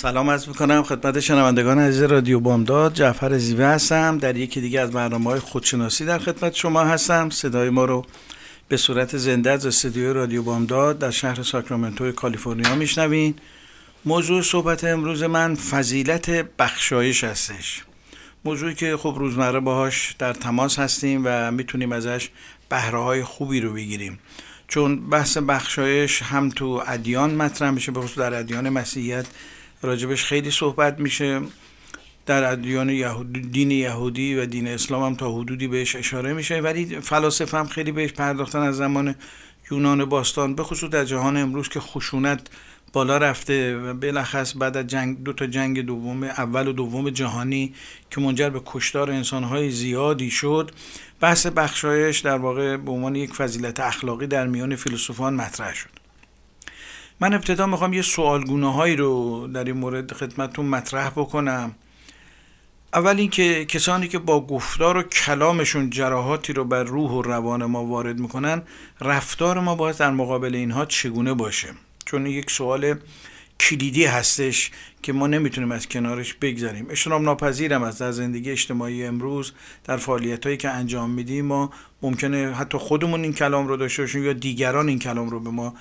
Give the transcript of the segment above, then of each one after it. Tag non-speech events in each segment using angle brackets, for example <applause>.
سلام از می‌کنم خدمت شنوندگان عزیز رادیو بامداد. جعفر زیوه هستم. در یکی دیگه از برنامه های خودشناسی در خدمت شما هستم. صدای ما رو به صورت زنده از استودیو رادیو بامداد در شهر ساکرامنتو کالیفرنیا میشنوین. موضوع صحبت امروز من فضیلت بخشایش هستش. موضوعی که خب روزمره باهاش در تماس هستیم و می‌تونیم ازش بهره های خوبی رو بگیریم. چون بحث بخشایش هم تو ادیان مطرح میشه به در ادیان مسیحیت راجبش خیلی صحبت میشه در ادیان یهود دین یهودی و دین اسلام هم تا حدودی بهش اشاره میشه ولی فلاسفه هم خیلی بهش پرداختن از زمان یونان باستان به خصوص در جهان امروز که خشونت بالا رفته و بالاخص بعد از جنگ دو تا جنگ دوم اول و دوم جهانی که منجر به کشتار انسانهای زیادی شد بحث بخشایش در واقع به عنوان یک فضیلت اخلاقی در میان فیلسوفان مطرح شد. من ابتدا می‌خوام یه سوالگونه هایی رو در این مورد خدمتتون مطرح بکنم. اول اینکه کسانی که با گفتار و کلامشون جراحاتی رو بر روح و روان ما وارد می‌کنن رفتار ما باید در مقابل اینها چگونه باشه؟ چون یک سوال کلیدی هستش که ما نمی‌تونیم از کنارش بگذاریم. اشترام ناپذیرم از در زندگی اجتماعی امروز در فعالیت هایی که انجام میدیم ما ممکنه حتی خودمون این کلام رو داشته باشیم یا دیگران این کلام رو به ما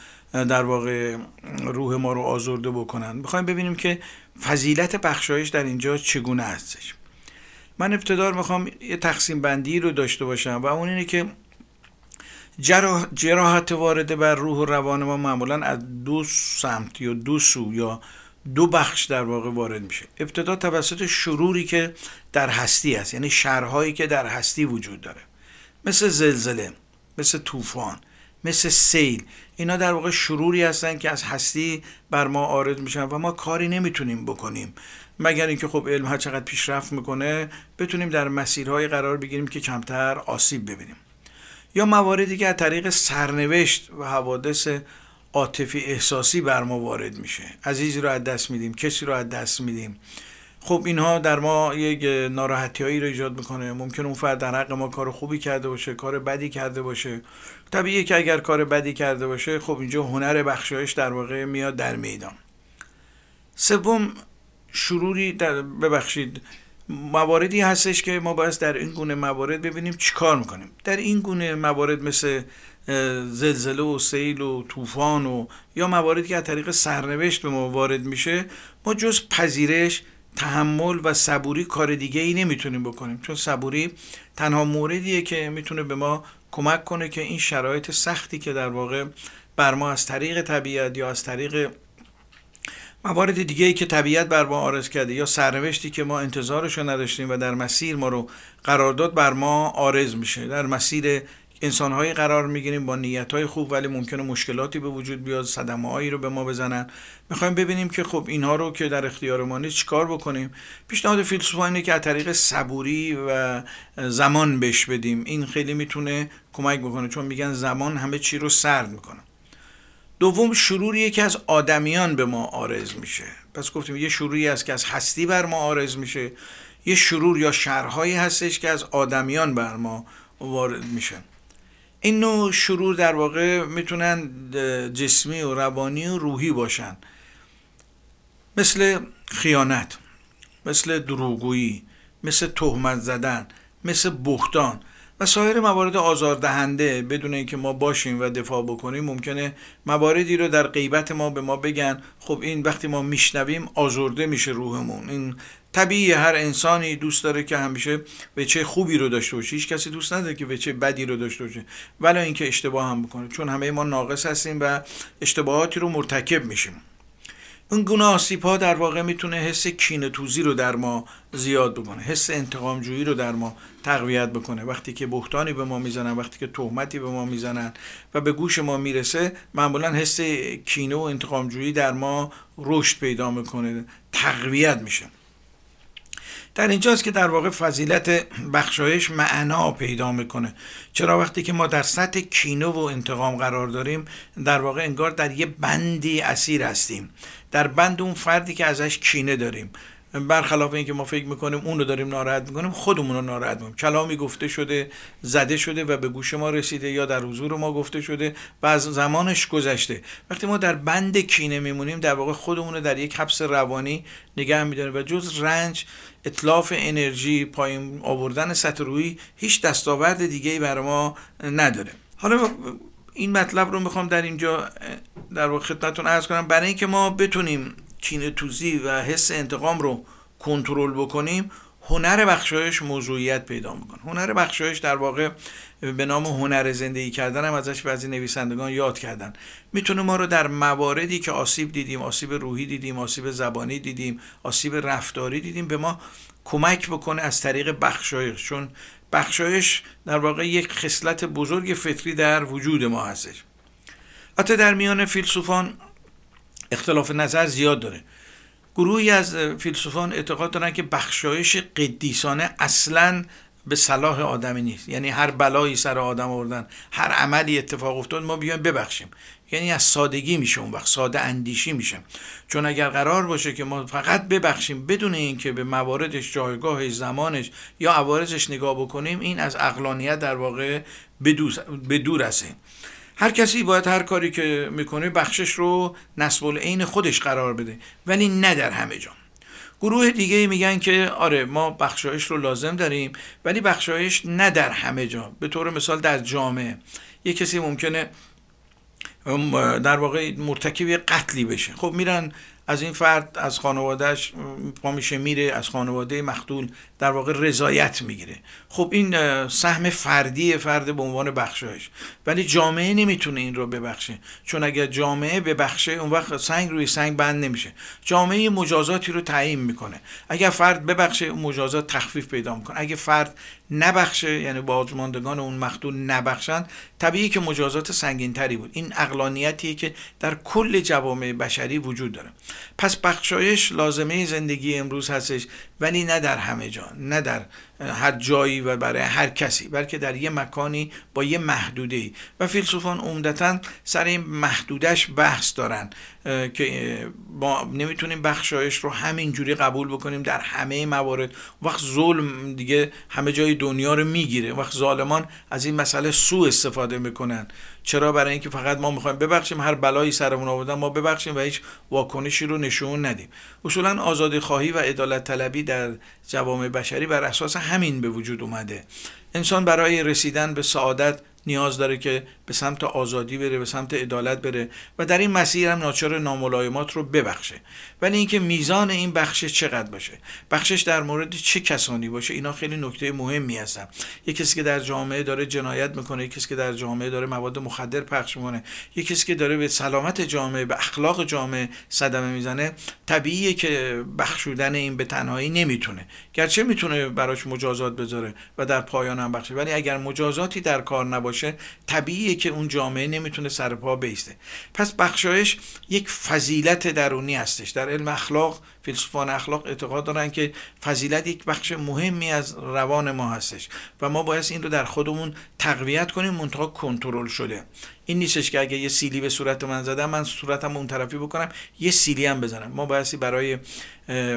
در واقع روح ما رو آزرده بکنن. می‌خوایم ببینیم که فضیلت بخشایش در اینجا چگونه هستش. من ابتدار می‌خوام یه تقسیم بندی رو داشته باشم و اون اینه که جراح جراحت وارده بر روح و روان ما معمولا از دو سمت یا دو سو یا دو بخش در واقع وارد میشه. ابتدا توسط شروری که در هستی است یعنی شرهایی که در هستی وجود داره. مثل زلزله مثل طوفان مثل سیل اینا در واقع شروری هستن که از هستی بر ما آرد میشن و ما کاری نمی‌تونیم بکنیم. مگر اینکه خب علم هر چقدر پیشرفت می‌کنه بتونیم در مسیرهای قرار بگیریم که کمتر آسیب ببینیم. یا مواردی که از طریق سرنوشت و حوادث عاطفی احساسی بر ما وارد میشه. عزیزی رو از دست میدیم کسی رو از دست میدیم. خب اینها در ما یک ناراحتی هایی رو ایجاد می‌کنه. ممکن اون فرد در حق ما کار خوبی کرده باشه کار بدی کرده باشه. طبیعیه که اگر کار بدی کرده باشه خب اینجا هنر بخشایش در واقع میاد در میدان. سوم شروری در ببخشید مواردی هستش که ما باید در این گونه موارد ببینیم چیکار می‌کنیم. در این گونه موارد مثل زلزله و سیل و طوفان و یا مواردی که از طریق سرنوشت به ما وارد میشه ما جز پذیرش تحمل و صبوری کار دیگه ای نمی‌تونیم بکنیم. چون صبوری تنها موردیه که می‌تونه به ما کمک کنه که این شرایط سختی که در واقع بر ما از طریق طبیعت یا از طریق موارد دیگه ای که طبیعت بر ما آرز کرده یا سرنوشتی که ما انتظارش رو نداشتیم و در مسیر ما رو قرار داد بر ما آرز میشه در مسیر انسانهایی قرار می‌گیریم با نیتهای خوب ولی ممکنه مشکلاتی به وجود بیاد صدمه هایی رو به ما بزنن. می‌خوایم ببینیم که خب اینها رو که در اختیار ما نیست چیکار بکنیم. پیشنهاد فیلسوفا اینه که از طریق صبوری و زمان بش بدیم. این خیلی می‌تونه کمک بکنه چون میگن زمان همه چی رو سرد می‌کنه. دوم شروریه که از آدمیان به ما آرز میشه. پس گفتیم یه شروری است که از هستی بر ما آرز میشه. یه شرور یا شرهایی هستش که از آدمیان بر ما وارد میشه این نوع شرور در واقع می‌تونن جسمی و روانی و روحی باشن. مثل خیانت مثل دروغگویی مثل تهمت زدن مثل بختان و سایر موارد آزاردهنده بدون اینکه ما باشیم و دفاع بکنیم ممکنه مواردی رو در غیبت ما به ما بگن. خب این وقتی ما میشنویم آزرده میشه روحمون. این طبیعی هر انسانی دوست داره که همیشه چه خوبی رو داشته باشه. هیچ کسی دوست نداره که چه بدی رو داشته باشه. ولی اینکه اشتباه هم بکنه. چون همه ما ناقص هستیم و اشتباهاتی رو مرتکب میشیم. اون گونه آسیب ها در واقع می‌تونه حس کینه توزی رو در ما زیاد بکنه حس انتقام جویی رو در ما تقویت بکنه. وقتی که بهتانی به ما می‌زنن وقتی که تهمتی به ما می‌زنن و به گوش ما می‌رسه معمولا حس کینه و انتقام جویی در ما رشد پیدا می‌کنه تقویت میشه. در اینجاست که در واقع فضیلت بخشایش معنا پیدا می‌کنه. چرا وقتی که ما در سطح کینه و انتقام قرار داریم در واقع انگار در یه بندی اسیر هستیم. در بند اون فردی که ازش کینه داریم. برخلاف اینکه ما فکر می‌کنیم اون رو داریم ناراحت می‌کنیم خودمون رو ناراحت می‌کنیم. کلامی گفته شده زده شده و به گوش ما رسیده یا در حضور ما گفته شده و از زمانش گذشته. وقتی ما در بند کینه میمونیم در واقع خودمون رو در یک حبس روانی نگه میداریم و جز رنج اطلاف انرژی پایین آوردن سطح روی هیچ دستاورد دیگه برای ما نداره. حالا این مطلب رو می‌خوام در اینجا در واقع خدمتتون عرض کنم. برای اینکه ما بتونیم کینه توزی و حس انتقام رو کنترل بکنیم هنر بخشایش موضوعیت پیدا می‌کنه. هنر بخشایش در واقع به نام هنر زندگی کردن هم ازش بعضی نویسندگان یاد کردن. می‌تونه ما رو در مواردی که آسیب دیدیم آسیب روحی دیدیم آسیب زبانی دیدیم آسیب رفتاری دیدیم به ما کمک بکنه از طریق بخشایش. چون بخشایش در واقع یک خصلت بزرگ فطری در وجود ما هستش. حتی در میان فیلسوفان اختلاف نظر زیاد داره. گروهی از فیلسوفان اعتقاد دارن که بخشایش قدیسانه اصلا به صلاح آدمی نیست. یعنی هر بلایی سر آدم آوردن هر عملی اتفاق افتاد ما بیایم ببخشیم. یعنی از سادگی میشه اون وقت ساده اندیشی میشه. چون اگر قرار باشه که ما فقط ببخشیم بدون اینکه به مواردش جایگاهش زمانش یا عوارضش نگاه بکنیم این از اقلانیت در واقع به دور هستیم هر کسی باید هر کاری که می‌کنه بخشش رو نسب عین خودش قرار بده ولی نه در همه جا. گروه دیگه میگن که آره ما بخشایش رو لازم داریم ولی بخشایش نه در همه جا. به طور مثال در جامعه یه کسی ممکنه در واقع مرتکب قتلی بشه. خب میرن از این فرد از خانوادهش پا میشه میره از خانواده مختول در واقع رضایت می‌گیره. خب این سهم فردی فرد به عنوان بخشایش. ولی جامعه نمی‌تونه این رو ببخشه. چون اگر جامعه ببخشه اون وقت سنگ روی سنگ بند نمیشه. جامعه مجازاتی رو تعیین می‌کنه. اگر فرد ببخشه مجازات تخفیف پیدا می‌کنه. اگر فرد نبخشه یعنی بازماندگان اون مقتول نبخشند. طبیعی که مجازات سنگین تری بود. این اقلانیتیه که در کل جوامع بشری وجود داره. پس بخشایش لازمه زندگی امروز هستش ولی نه در همه جا نه در هر جایی و برای هر کسی بلکه در یه مکانی با یه محدوده. ای و فیلسوفان عمدتا سر این محدودش بحث دارن که ما نمی‌تونیم بخشایش رو همینجوری قبول بکنیم در همه موارد. وقت ظلم دیگه همه جای دنیا رو می‌گیره. وقت ظالمان از این مسئله سو استفاده می‌کنن. چرا برای اینکه فقط ما می‌خوایم ببخشیم هر بلایی سرمون آوردن ما ببخشیم و هیچ واکنشی رو نشون ندیم. اصولا آزادی خواهی و عدالت طلبی در جوامع بشری بر اساس همین به وجود اومده. انسان برای رسیدن به سعادت نیاز داره که به سمت آزادی بره به سمت عدالت بره و در این مسیر هم ناچار ناملایمات رو ببخشه. ولی اینکه میزان این بخشش چقدر باشه؟ بخشش در مورد چه کسانی باشه؟ اینا خیلی نکته مهمی هستن. یه کسی که در جامعه داره جنایت می‌کنه یه کسی که در جامعه داره مواد مخدر پخش می‌کنه یه کسی که داره به سلامت جامعه به اخلاق جامعه صدمه می‌زنه طبیعیه که بخشودن این به تنهایی نمی‌تونه. گرچه می‌تونه براش مجازات بذاره و در پایان هم بخشه. ولی اگر مجازاتی در کار نباشه طبیعیه که اون جامعه نمی‌تونه سر پا بیسته. پس بخشایش یک فضیلت درونی هستش. در علم اخلاق فیلسوفان اخلاق اعتقاد دارن که فضیلت یک بخش مهمی از روان ما هستش و ما باید این رو در خودمون تقویت کنیم منتها کنترل شده. این نیستش که اگه یه سیلی به صورت من زدم من صورتم اون طرفی بکنم یه سیلی هم بزنم. ما بایستی برای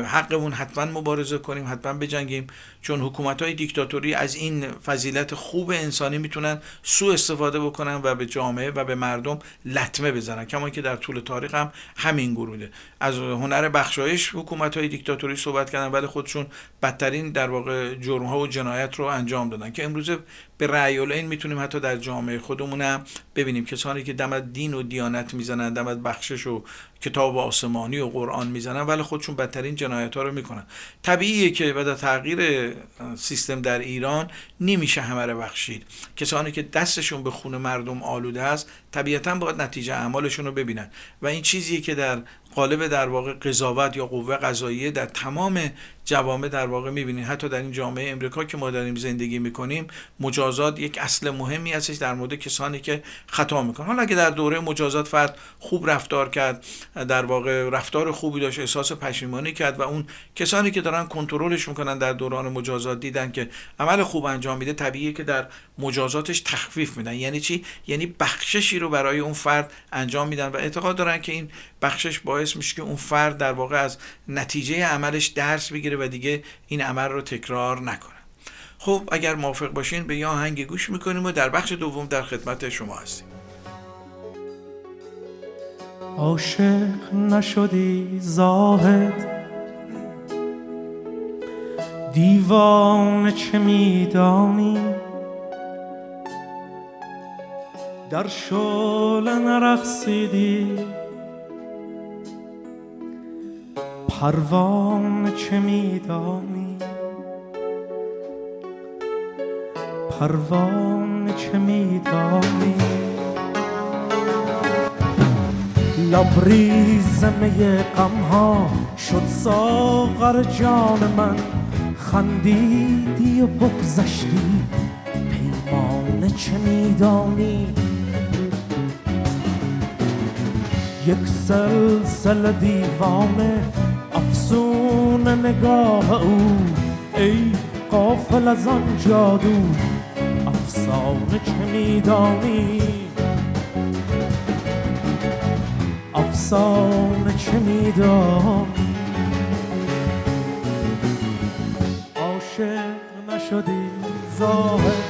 حقمون حتما مبارزه کنیم حتما بجنگیم. چون حکومت های دیکتاتوری از این فضیلت خوب انسانی می‌تونن سو استفاده بکنن و به جامعه و به مردم لطمه بزنن. کما که در طول تاریخ هم همین گروده از هنر بخشایش حکومت های دیکتاتوری صحبت کردن ولی خودشون بدترین در واقع جرم ها و جنایت رو انجام دادن که امروز به رأی این می‌تونیم حتی در جامعه خودمون هم ببینیم. کسانی که دم دین و دیانت می‌زنن دم بخشش و کتاب آسمانی و قرآن می‌زنن ولی خودشون بدترین جنایت ها رو می‌کنن. طبیعیه که بعد تغییر سیستم در ایران نمیشه همه رو بخشید. کسانی که دستشون به خون مردم آلوده است طبیعتا باید نتیجه اعمالشون رو ببینن. و این چیزیه که در قالب در واقع قضاوت یا قوه قضاییه در تمام جوامع در واقع می‌بینید حتی در این جامعه امریکا که ما داریم زندگی می‌کنیم مجازات یک اصل مهمی هستش در مورد کسانی که خطا می‌کنن. حالا اگه در دوره مجازات فرد خوب رفتار کرد در واقع رفتار خوبی داشت احساس پشیمانی کرد و اون کسانی که دارن کنترلش می‌کنن در دوران مجازات دیدن که عمل خوب انجام میده طبیعیه که در مجازاتش تخفیف میدن. یعنی چی؟ یعنی بخششی رو برای اون فرد انجام میدن و اعتقاد دارن که این بخشش باعث میشه که اون فرد در واقع از نتیجه عملش درس بگیره و دیگه این عمل رو تکرار نکنه خب اگر موافق باشین به یه آهنگ گوش می‌کنیم و در بخش دوم در خدمت شما هستیم. عاشق نشدی زاهد. دیوان چه میدانی؟ در شعله نرقصیدی. پروانه چه میدانی؟ پروانه چه میدانی؟ لبریز می غم ها شد ساغر جان من. خندیدی و بگذشتی پیمانه چه میدانی؟ یک سلسل دیوانه افسون نگاه او ای قافل از آن جادو افسانه چه میدانی؟ افسانه چه میدانی؟ عاشق نشدی ظاهر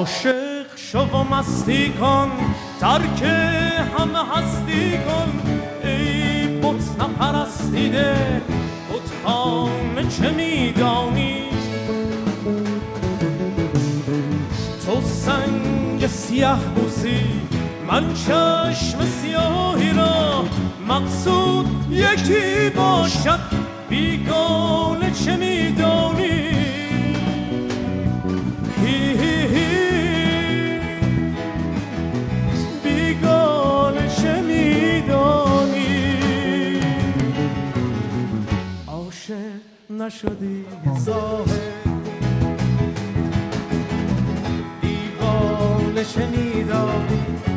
عاشق شو و مستی کن ترک همه هستی کن. ای بت نپرستیده خانه چه میدانی؟ تو سنگ سیاه بوسی من چشم سیاهی را. مقصود یکی باشد بیگانه چه میدانی؟ نشدی ظاهر. دیوانه شنیدم. در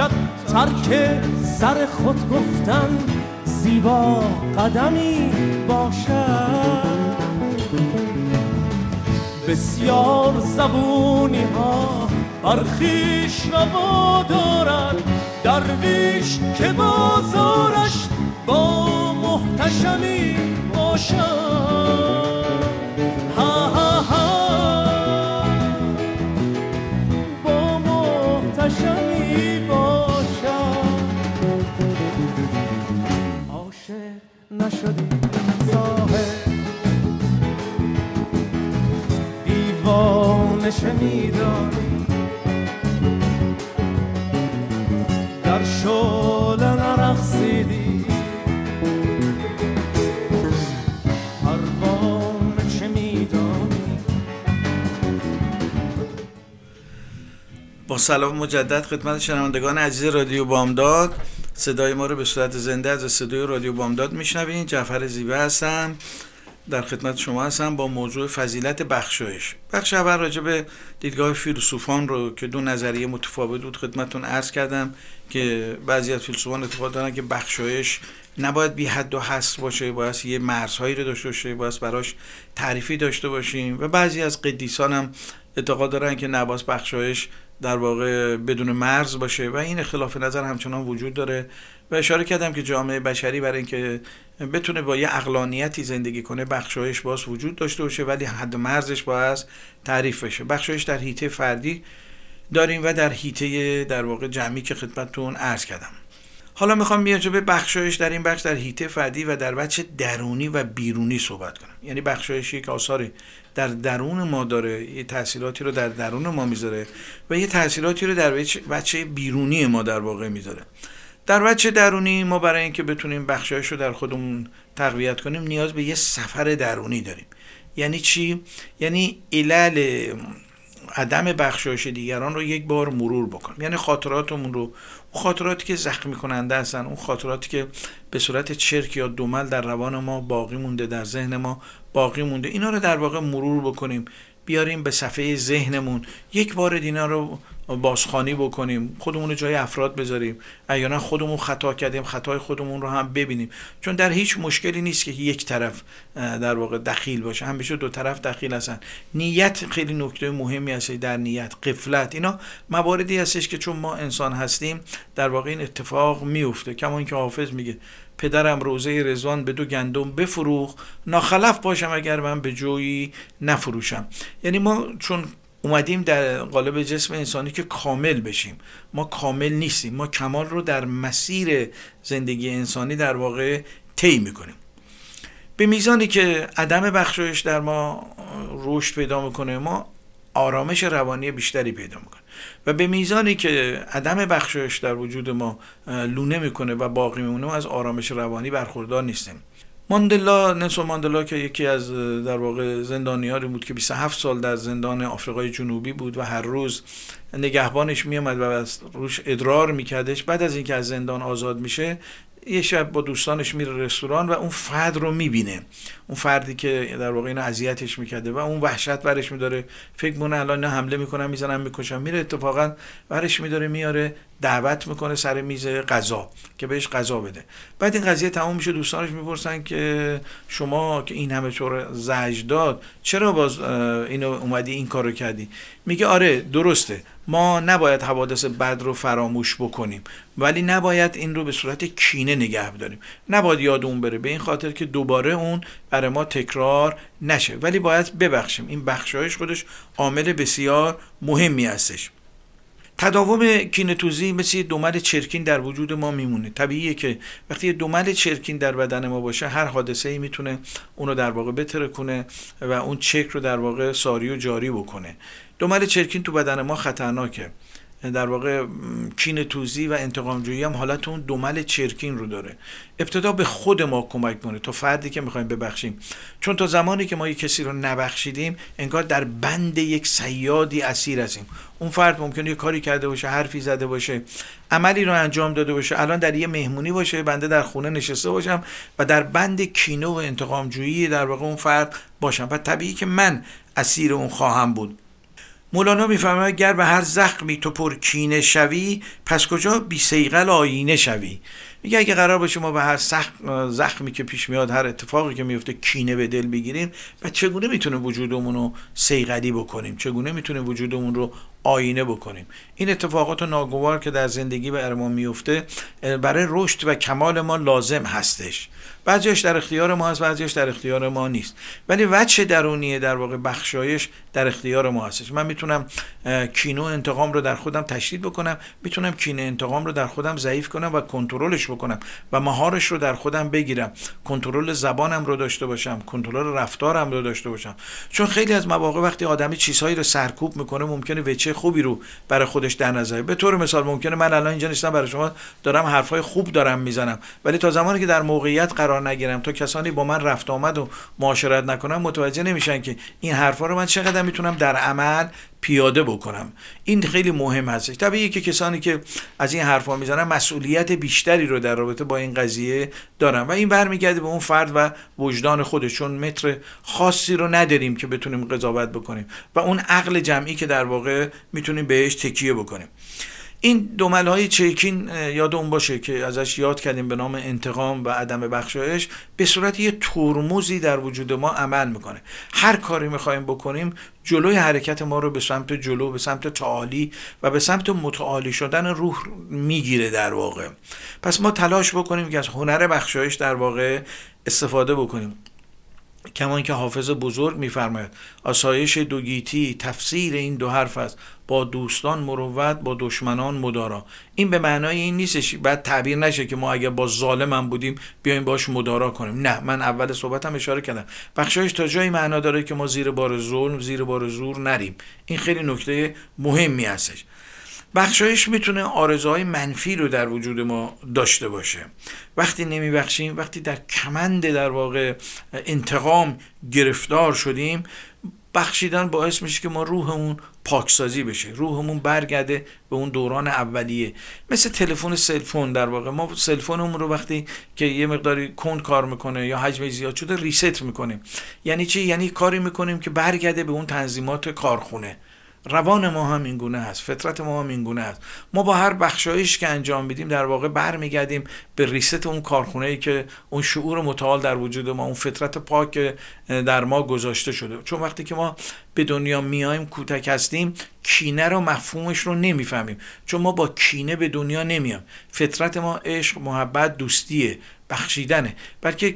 باشد ترک سر خود گفتن زیبا قدمی باشد. بسیار زبونی ها برخیش روا دارد درویش که بازارش با محتشمی باشد. نشدی صاحب. دیوانشه میدانی در شعله نرخصیدی با سلام مجدد خدمت شنوندگان عزیز رادیو بامداد. صدای ما رو به صورت زنده از صدای رادیو بامداد میشنوین. جعفر زیبه هستم. در خدمت شما هستم با موضوع فضیلت بخشایش. بخش اول راجع به دیدگاه فیلسوفان رو که دو نظریه متفاوت بود خدمتتون عرض کردم که بعضی از فیلسوفان اتفاق دارن که بخشایش نباید بی حد و حصر باشه باید یه مرزهایی رو داشته باشه باید براش تعریفی داشته باشیم. و بعضی از قدیسان هم اعتقاد دارن که نباید بخشایش در واقع بدون مرز باشه و این اختلاف نظر همچنان وجود داره و اشاره کردم که جامعه بشری برای اینکه بتونه با یه اقلانیتی زندگی کنه بخشایش باز وجود داشته باشه ولی حد مرزش باید تعریف بشه. بخشایش در هیته فردی داریم و در هیته در واقع جمعی که خدمتتون عرض کردم. حالا می‌خوام بیاجه به بخشایش در این بخش در هیته فردی و در بچه درونی و بیرونی صحبت کنم. یعنی بخشایش یک آثاری در درون ما داره یه تاثیراتی رو در درون ما می‌ذاره و یه تاثیراتی رو در بچه بیرونی ما در واقع می‌ذاره. در بچه درونی ما برای اینکه بتونیم بخشایش رو در خودمون تقویت کنیم نیاز به یه سفر درونی داریم. یعنی چی؟ یعنی علل عدم بخشایش دیگران رو یک بار مرور بکنیم. یعنی خاطراتمون رو اون خاطراتی که زخمی کننده هستن اون خاطراتی که به صورت چرک یا دومل در روان ما باقی مونده در ذهن ما باقی مونده اینا رو در واقع مرور بکنیم بیاریم به صفحه ذهنمون. یک بار اینا رو بازخانی بکنیم خودمون رو جای افراد بذاریم. احیانا خودمون خطا کردیم خطای خودمون رو هم ببینیم. چون در هیچ مشکلی نیست که یک طرف در واقع دخیل باشه. همیشه دو طرف دخیل هستن. نیت خیلی نکته مهمی هست در نیت. قفلت. اینا مواردی هستش که چون ما انسان هستیم در واقع این اتفاق میفته کما اینکه حافظ میگه پدرم روزه رزوان به دو گندم بفروخ ناخلف باشم اگر من به جویی نفروشم. یعنی ما چون اومدیم در قالب جسم انسانی که کامل بشیم. ما کامل نیستیم. ما کمال رو در مسیر زندگی انسانی در واقع طی می‌کنیم. به میزانی که عدم بخشایش در ما رشد پیدا می‌کنه ما آرامش روانی بیشتری پیدا می‌کنه و به میزانی که عدم بخشایش در وجود ما لونه می‌کنه و باقی میمونه از آرامش روانی برخوردار نیستیم. ماندلا نلسون ماندلا که یکی از در واقع زندانیاری بود که 27 سال در زندان آفریقای جنوبی بود و هر روز نگهبانش میامد و روش ادرار میکردش. بعد از اینکه از زندان آزاد میشه یه شب با دوستانش میره رستوران و اون فرد رو می‌بینه. اون فردی که در واقع اینو اذیتش می‌کرده و اون وحشت برش میداره. فکر مونه الان حمله می‌کنن می‌زنن می‌کشن. میره اتفاقا برش میداره میاره دعوت می‌کنه سر میز غذا که بهش غذا بده. بعد این قضیه تموم میشه دوستانش می‌پرسن که شما که این همه طور زجر داد چرا باز اینو اومدی این کارو کردی؟ میگه آره درسته. ما نباید حوادث بد رو فراموش بکنیم ولی نباید این رو به صورت کینه نگه داریم. نباید یاد اون بره به این خاطر که دوباره اون برای ما تکرار نشه. ولی باید ببخشیم این بخشایش خودش عامل بسیار مهمی هستش. تداوم کینتوزی مثل یه دومل چرکین در وجود ما میمونه. طبیعیه که وقتی یه دومل چرکین در بدن ما باشه هر حادثه ای می‌تونه اونو در واقع بتره کنه و اون چک رو در واقع ساری و جاری بکنه. دومل چرکین تو بدن ما خطرناکه. در واقع کین توزی و انتقامجویی هم حالت اون دومل چرکین رو داره. ابتدا به خود ما کمک کنه تا فردی که می‌خوایم ببخشیم. چون تا زمانی که ما یک کسی رو نبخشیدیم انگار در بند یک سیادی اسیر هستیم. اون فرد ممکنه یه کاری کرده باشه حرفی زده باشه عملی رو انجام داده باشه الان در یه مهمونی باشه بنده در خونه نشسته باشم و در بند کینه و انتقامجویی در واقع اون فرد باشم. و طبیعی که من اسیر اون خواهم بود. مولانا می‌فهمه گر به هر زخمی تو پر کینه شوی پس کجا بی سیغل آینه شوی؟ میگه اگه قرار باشه ما به هر زخمی که پیش میاد هر اتفاقی که میفته کینه به دل بگیریم و چگونه می‌تونه وجودمون رو سیغلی بکنیم؟ چگونه می‌تونه وجودمون رو آینه بکنیم. این اتفاقات ناگوار که در زندگی به ما میفته برای رشد و کمال ما لازم هستش. بعضیش در اختیار ما هست بعضیش در اختیار ما نیست. ولی وجه درونیه در واقع بخشایش در اختیار ما هستش. من می‌تونم کینو انتقام رو در خودم تشدید بکنم می‌تونم کینه انتقام رو در خودم ضعیف کنم و کنترلش بکنم و مهارش رو در خودم بگیرم. کنترل زبانم رو داشته باشم کنترل رفتارم رو داشته باشم. چون خیلی از مواقع وقتی آدمی چیزهایی رو سرکوب می‌کنه ممکنه وچه خوبی رو برای خودش در نظر. به طور مثال ممکنه من الان اینجا نشستم برای شما دارم حرفای خوب دارم می‌زنم. ولی تا زمانی که در موقعیت قرار نگیرم تا کسانی با من رفت آمد و معاشرت نکنم متوجه نمیشن که این حرفا رو من چقدر می‌تونم در عمل پیاده بکنم. این خیلی مهم هستش طبیعیه که کسانی که از این حرفا می‌زنن مسئولیت بیشتری رو در رابطه با این قضیه دارن و این برمیگرده به اون فرد و وجدان خودش چون متر خاصی رو نداریم که بتونیم قضاوت بکنیم و اون عقل جمعی که در واقع می‌تونیم بهش تکیه بکنیم. این دومل های یاد اون باشه که ازش یاد کردیم به نام انتقام و عدم بخشایش به صورت یه ترمزی در وجود ما عمل می‌کنه. هر کاری می‌خوایم بکنیم جلوی حرکت ما رو به سمت جلو به سمت تعالی و به سمت متعالی شدن روح می‌گیره در واقع. پس ما تلاش بکنیم که از هنر بخشایش در واقع استفاده بکنیم. کمان که حافظ بزرگ میفرماید آسایش دوگیتی تفسیر این دو حرف است. با دوستان مروت با دشمنان مدارا. این به معنای این نیستش. بعد تعبیر نشه که ما اگر با هم بودیم بیایم باش مدارا کنیم. نه من اول صحبتم اشاره کردم. بخشایش تا جایی معنا داره که ما زیر بار ظلم زیر بار زور نریم. این خیلی نکته مهمی هستش. بخشایش می‌تونه آرزوهای منفی رو در وجود ما داشته باشه. وقتی نمیبخشیم وقتی در کمند در واقع انتقام گرفتار شدیم بخشیدن باعث میشه که ما روحمون پاکسازی بشه روحمون برگرده به اون دوران اولیه. مثل تلفن cell phone در واقع. ما cell phone مون رو وقتی که یه مقداری کند کار می‌کنه یا حجم زیاد شده reset می‌کنیم. یعنی چی؟ یعنی کاری می‌کنیم که برگرده به اون تنظیمات کارخونه. روان ما هم این گونه هست فطرت ما هم این گونه هست. ما با هر بخشایش که انجام میدیم در واقع برمیگردیم به reset اون کارخونه ای که اون شعور متعال در وجود ما اون فطرت پاک در ما گذاشته شده. چون وقتی که ما به دنیا میایم کودک هستیم کینه رو مفهومش رو نمی‌فهمیم. چون ما با کینه به دنیا نمیام فطرت ما عشق محبت دوستیه. بخشیدنه. بلکه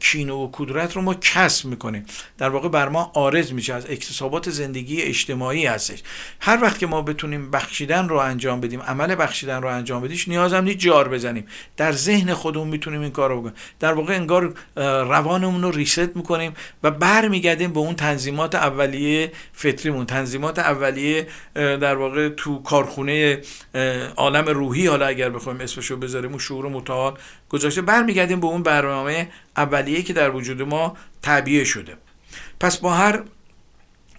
کینه و کدورت رو ما کسب می‌کنیم. در واقع بر ما آرز میشه از اکتسابات زندگی اجتماعی هستش. هر وقت که ما بتونیم بخشیدن رو انجام بدیم عمل بخشیدن رو انجام بدیش نیازم نیست جار بزنیم. در ذهن خودمون می‌تونیم این کار رو بکنیم. در واقع انگار روانمون رو ریست می‌کنیم و برمیگردیم به اون تنظیمات اولیه فطریمون. تنظیمات اولیه در واقع تو کارخونه عالم روحی. حالا اگر بخوایم اسمشو بذاریم اون شعور متعال گذاشته. برمیگردیم به اون برنامه اولیه که در وجود ما تعبیه شده. پس با هر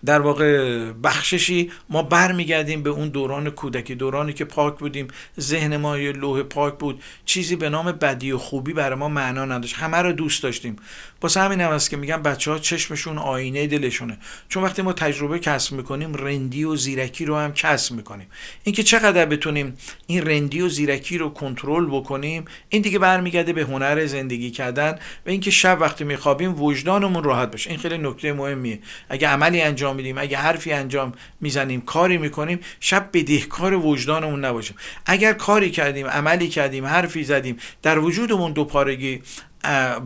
در واقع بخششی ما برمیگردیم به اون دوران کودکی دورانی که پاک بودیم. ذهن ما یه لوح پاک بود. چیزی به نام بدی و خوبی برای ما معنا نداشت. همه رو دوست داشتیم. واسه همین هم است که میگم بچه ها چشمشون آینه دلشونه. چون وقتی ما تجربه کسب می‌کنیم رندی و زیرکی رو هم کسب می‌کنیم. اینکه چقدر بتونیم این رندی و زیرکی رو کنترل بکنیم این دیگه برمیگرده به هنر زندگی کردن و اینکه شب وقتی میخوابیم وجدانمون راحت باشه این خیلی نکته مهمیه. اگه عملی انجام میدیم اگه حرفی انجام می‌زنیم کاری می‌کنیم شب بدهکار وجدانمون نباشیم اگر کاری کردیم عملی کردیم حرفی زدیم در وجودمون دو پارگی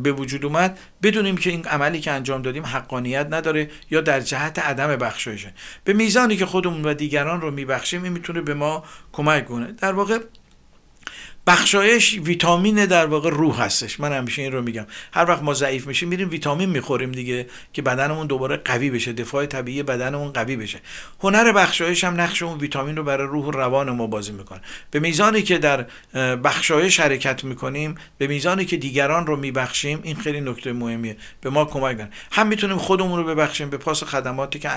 به وجود اومد. بدونیم که این عملی که انجام دادیم حقانیت نداره یا در جهت عدم بخشایشه. به میزانی که خودمون و دیگران رو میبخشیم این می‌تونه به ما کمک کنه. در واقع بخشایش ویتامین در واقع روح هستش. من همیشه این رو میگم. هر وقت ما ضعیف میشیم میریم ویتامین می‌خوریم دیگه که بدنمون دوباره قوی بشه. دفاع طبیعی بدنمون قوی بشه. هنر بخشایش هم نقش اون ویتامین رو برای روح و روان ما بازی می‌کنه. به میزانی که در بخشایش حرکت می‌کنیم به میزانی که دیگران رو میبخشیم این خیلی نکته مهمیه. به ما کمک کنه هم می‌تونیم خودمون رو ببخشیم به پاس خدماتی که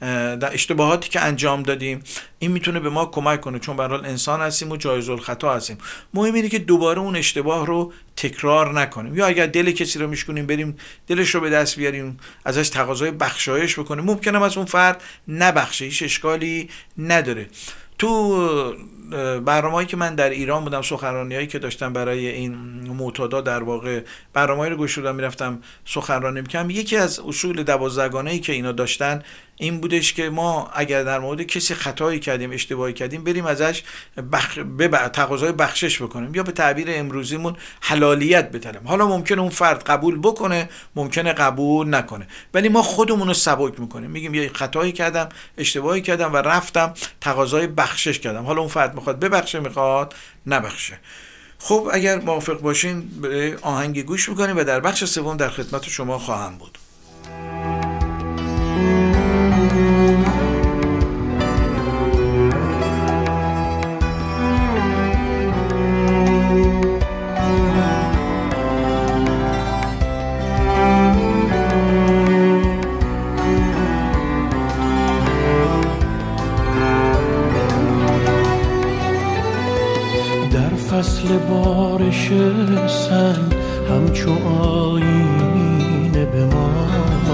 در اشتباهاتی که انجام دادیم. این می‌تونه به ما کمک کنه. چون به انسان هستیم و جایز الخطا هستیم. مهم اینه که دوباره اون اشتباه رو تکرار نکنیم. یا اگر دل کسی رو میشکنیم بریم دلش رو به دست بیاریم ازش تقاضای بخشایش بکنیم. ممکنه از اون فرد نبخشه هیچ اشکالی نداره. تو برنامه‌ای که من در ایران بودم سخنرانیایی که داشتم برای این معتادا در واقع برنامه‌ای رو گوش دادم می‌رفتم سخنرانی می‌کردم. یکی از اصول دوازدگانه ای که اینا داشتن این بودش که ما اگر در مورد کسی خطایی کردیم اشتباهی کردیم بریم ازش بخ... بب... تقاضای بخشش بکنیم یا به تعبیر امروزیمون حلالیت بطلبیم حالا ممکنه اون فرد قبول بکنه ممکنه قبول نکنه. ولی ما خودمون رو سبک می‌کنیم. میگیم یه خطایی کردم اشتباهی کردم و رفتم تقاضای بخشش کردم. حالا اون فرد می‌خواد ببخشه می‌خواد نبخشه. خب اگر موافق باشین به آهنگی گوش می‌کنیم و در بخش سوم در خدمت شما خواهم بود. فصل بارش سنگ همچو آینه بمان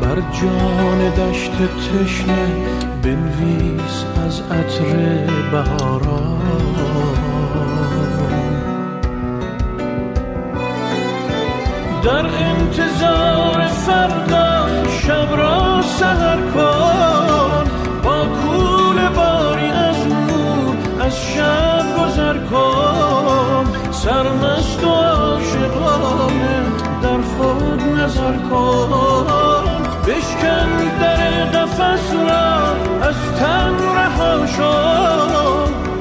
بر جان دشت تشنه بنویس از عطر بهاران. در انتظار فردا شب را سهر کن. از شب گذر کن. سرمست و عاشقانه در خود نظر کن. بشکن در قفس را از تن رها شو.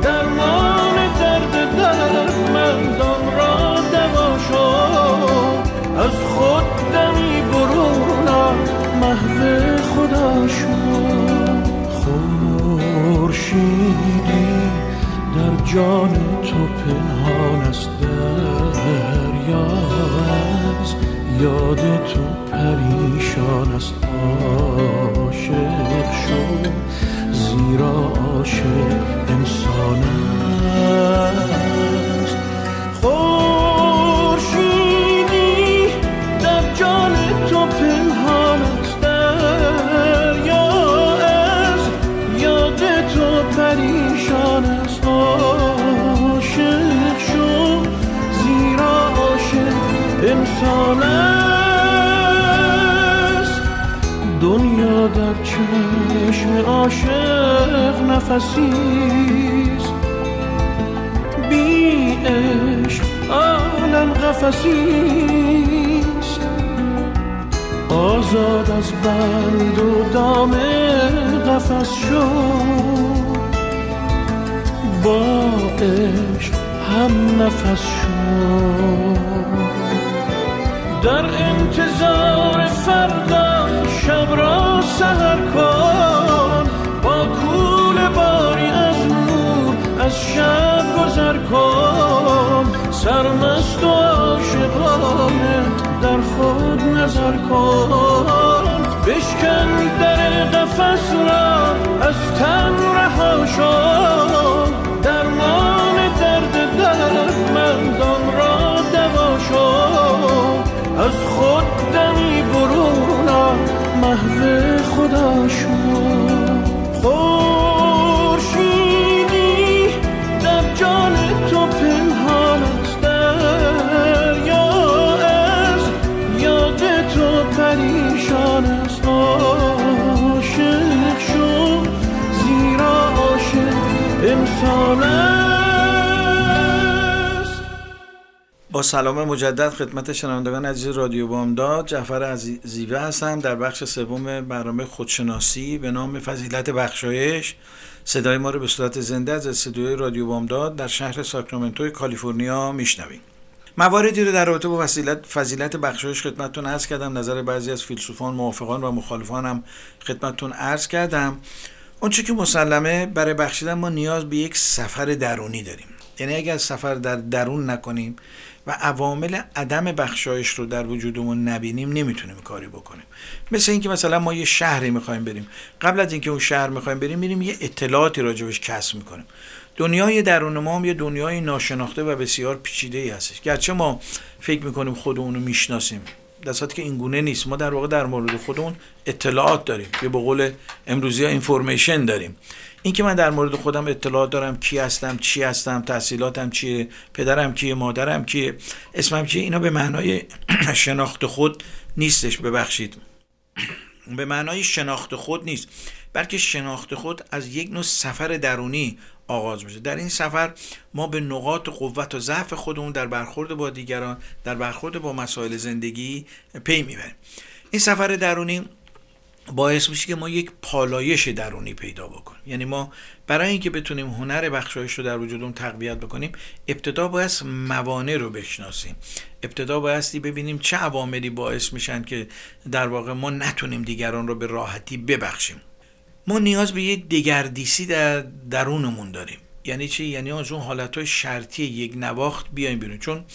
درمان درد دردمندان را دوا شو. از خود دمی برون محو خدا شو. جان تو پنهان است دریا از یاد تو پریشان است عاشق شو. زیرا عاشق انسان در چشم عاشق نفسیست بی عشق عالم قفسیست آزاد از بند و دام قفس شو با عشق هم نفس شو در انتظار شب را سهر کن با کول باری از نور از شب گذر کن. سرمست و عاشقانه در خود نظر کن. بشکن در قفس را از تن رها شو. محو سلام مجدد خدمت شنوندگان عزیز رادیو بامداد جعفر عزیز- زیوه هستم در بخش سوم برنامه خودشناسی به نام فضیلت بخشایش. صدای ما رو به صورت زنده از استودیوی رادیو بامداد در شهر ساکرامنتو کالیفرنیا میشنویم مواردی رو در رابطه با فضیلت فضیلت بخشایش خدمتتون عرض کردم. نظر بعضی از فیلسوفان موافقان و مخالفان هم خدمتتون عرض کردم. اونچه که مسلمه برای بخشیدن ما نیاز به یک سفر درونی داریم. یعنی اگر سفر در درون نکنیم و عوامل عدم بخشایش رو در وجودمون نبینیم نمی‌تونیم کاری بکنیم. مثل اینکه مثلا ما یه شهری می‌خوایم بریم. قبل از اینکه اون شهر می‌خوایم بریم میریم یه اطلاعاتی راجبش کسب می‌کنیم. دنیای درون ما هم یه دنیای ناشناخته و بسیار پیچیده ای هستش. گرچه ما فکر می‌کنیم خودمون رو می‌شناسیم. در که این گونه نیست. ما در واقع در مورد خودمون اطلاعات داریم. که به قول امروزی ها اینفورمیشن داریم. اینکه من در مورد خودم اطلاعات دارم کی هستم چی هستم تحصیلاتم چیه پدرم کیه مادرم کیه اسمم چیه اینا به معنای <clears throat> شناخت خود نیستش ببخشید. به معنای شناخت خود نیست بلکه شناخت خود از یک نوع سفر درونی آغاز میشه. در این سفر ما به نقاط قوت و ضعف خودمون در برخورد با دیگران در برخورد با مسائل زندگی پی می‌بریم. این سفر درونی باعث میشه که ما یک پالایش درونی پیدا بکنیم. یعنی ما برای اینکه بتونیم هنر بخشایش رو در وجودمون تقویت بکنیم ابتدا باید موانع رو بشناسیم. ابتدا بایستی ببینیم چه عواملی باعث میشن که در واقع ما نتونیم دیگران رو به راحتی ببخشیم. ما نیاز به یه دگردیسی در درونمون داریم. یعنی چی؟ یعنی از اون حالت های شرطی یک نواخت بیایم بیرون. چون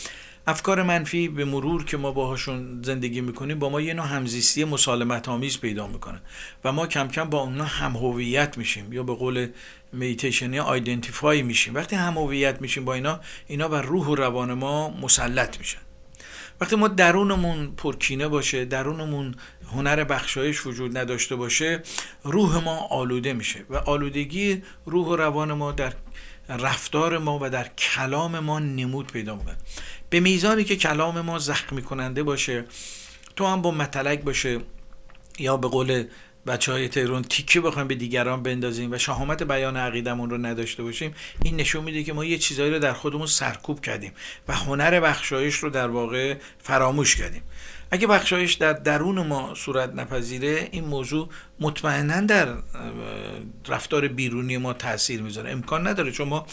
افکار منفی به مرور که ما باهاشون زندگی می‌کنیم با ما یه نوع همزیستی مسالمت آمیز پیدا می‌کنه و ما کم کم با اونا هم هویت میشیم یا به قول میتیشنی آیدنتیفای میشیم. وقتی هم هویت میشیم با اینا اینا بر روح و روان ما مسلط میشن. وقتی ما درونمون پرکینه باشه درونمون هنر بخشایش وجود نداشته باشه روح ما آلوده میشه و آلودگی روح و روان ما در رفتار ما و در کلام ما نمود پیدا می‌کنه. به میزانی که کلام ما زخمی کننده باشه تو هم با متلک باشه یا به قول بچه های تهران تیکه بخوایم به دیگران بندازیم و شهامت بیان عقیدمون رو نداشته باشیم این نشون میده که ما یه چیزایی رو در خودمون سرکوب کردیم و هنر بخشایش رو در واقع فراموش کردیم. اگه بخشایش در درون ما صورت نپذیره این موضوع مطمئنا در رفتار بیرونی ما تاثیر می‌ذاره. امکان نداره. چون ما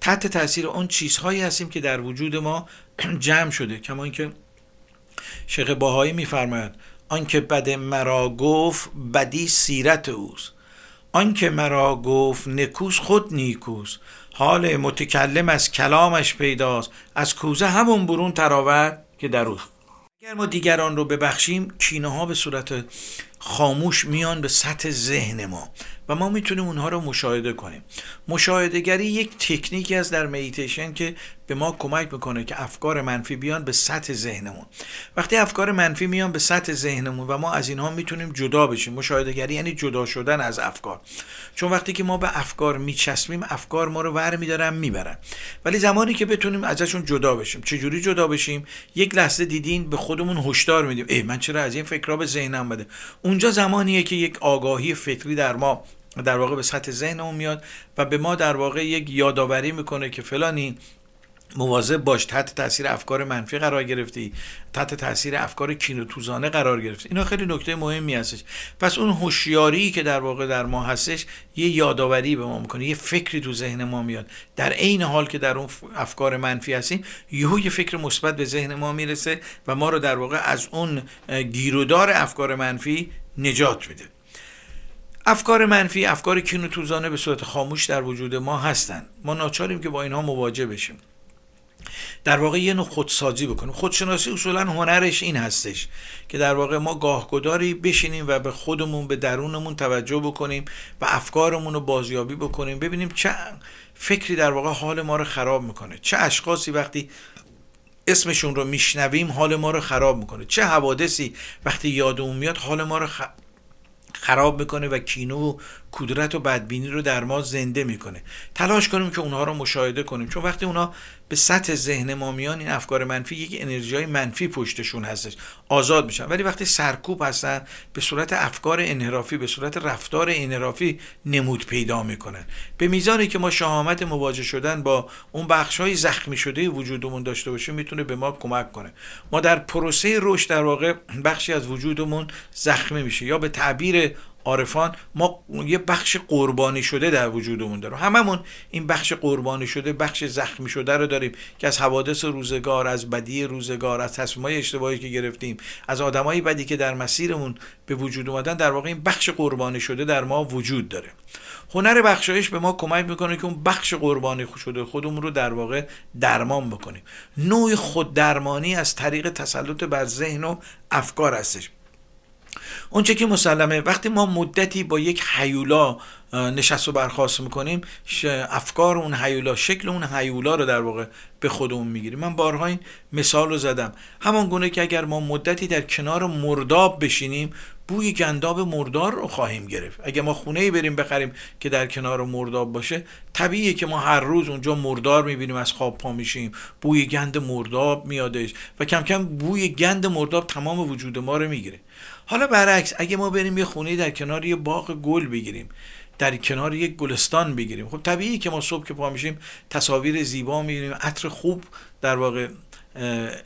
تحت تاثیر اون چیزهایی هستیم که در وجود ما <clears throat> جمع شده. کما اینکه شیخ باهایی میفرماید آنکه بد مرا گفت بدی سیرت اوست. آنکه مرا گفت نکوس خود نیکوس حال متکلم از کلامش پیداست. از کوزه همون برون تراور که در اوست اگر ما دیگران رو ببخشیم کینه ها به صورت خاموش میان به سطح ذهن ما و ما می‌تونیم اونها رو مشاهده کنیم. مشاهدهگری یک تکنیکی از در میتیشن که به ما کمک می‌کنه که افکار منفی بیان به سطح ذهنمون. وقتی افکار منفی میان به سطح ذهنمون و ما از اینها می‌تونیم جدا بشیم. مشاهدهگری یعنی جدا شدن از افکار. چون وقتی که ما به افکار میچسبیم افکار ما رو ور میدارن می‌برن. ولی زمانی که بتونیم ازشون جدا بشیم چجوری جدا بشیم؟ یک لحظه دیدین به خودمون هشدار میدیم. ای من چرا از این فکرها به ذهنم بده اونجا زمانیه که یک آگاهی فکری در ما در واقع به سطح ذهنمون میاد و به ما در واقع یک یادآوری می‌کنه که فلانی مواظب باش تحت تاثیر افکار منفی قرار گرفتی تحت تاثیر افکار کین و توزانه قرار گرفتی. اینا خیلی نکته مهمی هستش. پس اون هوشیاری که در واقع در ما هستش یه یادآوری به ما می‌کنه یه فکری تو ذهن ما میاد. در عین حال که در اون افکار منفی هستیم یهو یه فکر مثبت به ذهن ما می‌رسه و ما رو در واقع از اون گیرودار افکار منفی نجات میده. افکار منفی افکار کین و توزانه به صورت خاموش در وجود ما هستند ما ناچاریم که با اینها مواجه بشیم. در واقع یه نوع خودسازی بکنیم. خودشناسی اصولا هنرش این هستش که در واقع ما گاهگداری بشینیم و به خودمون به درونمون توجه بکنیم و افکارمون رو بازیابی بکنیم. ببینیم چه فکری در واقع حال ما رو خراب می‌کنه. چه اشخاصی وقتی اسمشون رو میشنویم حال ما رو خراب می‌کنه. چه حوادثی وقتی یادمون میاد حال ما رو خراب می‌کنه و کینه و کدرت و بدبینی رو در ما زنده می‌کنه. تلاش کنیم که اونها رو مشاهده کنیم. چون وقتی اونها به سطح ذهن ما میان این افکار منفی یک انرژی های منفی پشتشون هستش. آزاد میشن. ولی وقتی سرکوب هستن به صورت افکار انحرافی به صورت رفتار انحرافی نمود پیدا می‌کنن. به میزانی که ما شهامت مواجه شدن با اون بخش های زخمی شده وجودمون داشته باشیم می‌تونه به ما کمک کنه. ما در پروسه رشد در واقع بخشی از وجودمون زخمی میشه یا به تعبیر عارفان ما یه بخش قربانی شده در وجودمون داریم. هممون این بخش قربانی شده بخش زخمی شده رو داریم که از حوادث روزگار از بدی روزگار از تصمیمای اشتباهی که گرفتیم از آدمایی بدی که در مسیرمون به وجود اومدن در واقع این بخش قربانی شده در ما وجود داره. هنر بخشایش به ما کمک می‌کنه که اون بخش قربانی شده خودمون رو در واقع درمان بکنیم. نوع خود درمانی از طریق تسلط بر ذهن و افکار هستش. اونچه که مسلمه وقتی ما مدتی با یک حیولا نشست و برخواست می‌کنیم افکار اون هیولا شکل اون هیولا رو در واقع به خودمون می‌گیریم. من بارها این مثال رو زدم. همان گونه که اگر ما مدتی در کنار مرداب بشینیم بوی گنداب مردار رو خواهیم گرفت. اگه ما خونه ای بریم بخریم که در کنار مرداب باشه طبیعیه که ما هر روز اونجا مردار می‌بینیم از خواب پا میشیم. بوی گند مرداب میادش و کم کم بوی گند مرداب تمام وجود ما رو می‌گیره. حالا برعکس اگه ما بریم یه خونه در کنار یه باغ گل بگیریم در کنار یک گلستان بگیریم خب طبیعی که ما صبح که پا میشیم تصاویر زیبا می‌بینیم عطر خوب در واقع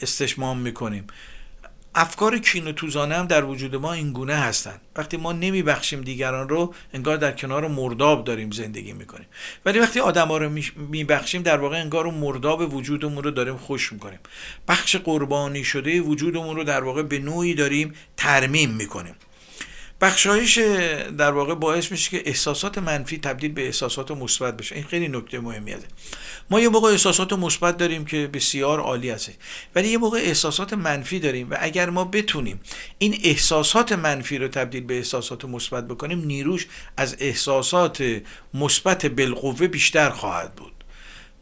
استشمام می‌کنیم. افکار کین و توزانه هم در وجود ما این گونه هستند وقتی ما نمیبخشیم دیگران رو انگار در کنار مرداب داریم زندگی می‌کنیم. ولی وقتی آدم ها رو میبخشیم در واقع انگار اون مرداب وجودمون رو داریم خوش می‌کنیم. بخش قربانی شده وجودمون رو در واقع به نوعی داریم ترمیم می‌کنیم. بخشایش در واقع باعث میشه که احساسات منفی تبدیل به احساسات مثبت بشه. این خیلی نکته مهمی هست ما یه موقع احساسات مثبت داریم که بسیار عالی هست ولی یه موقع احساسات منفی داریم و اگر ما بتونیم این احساسات منفی رو تبدیل به احساسات مثبت بکنیم نیروش از احساسات مثبت بالقوه بیشتر خواهد بود.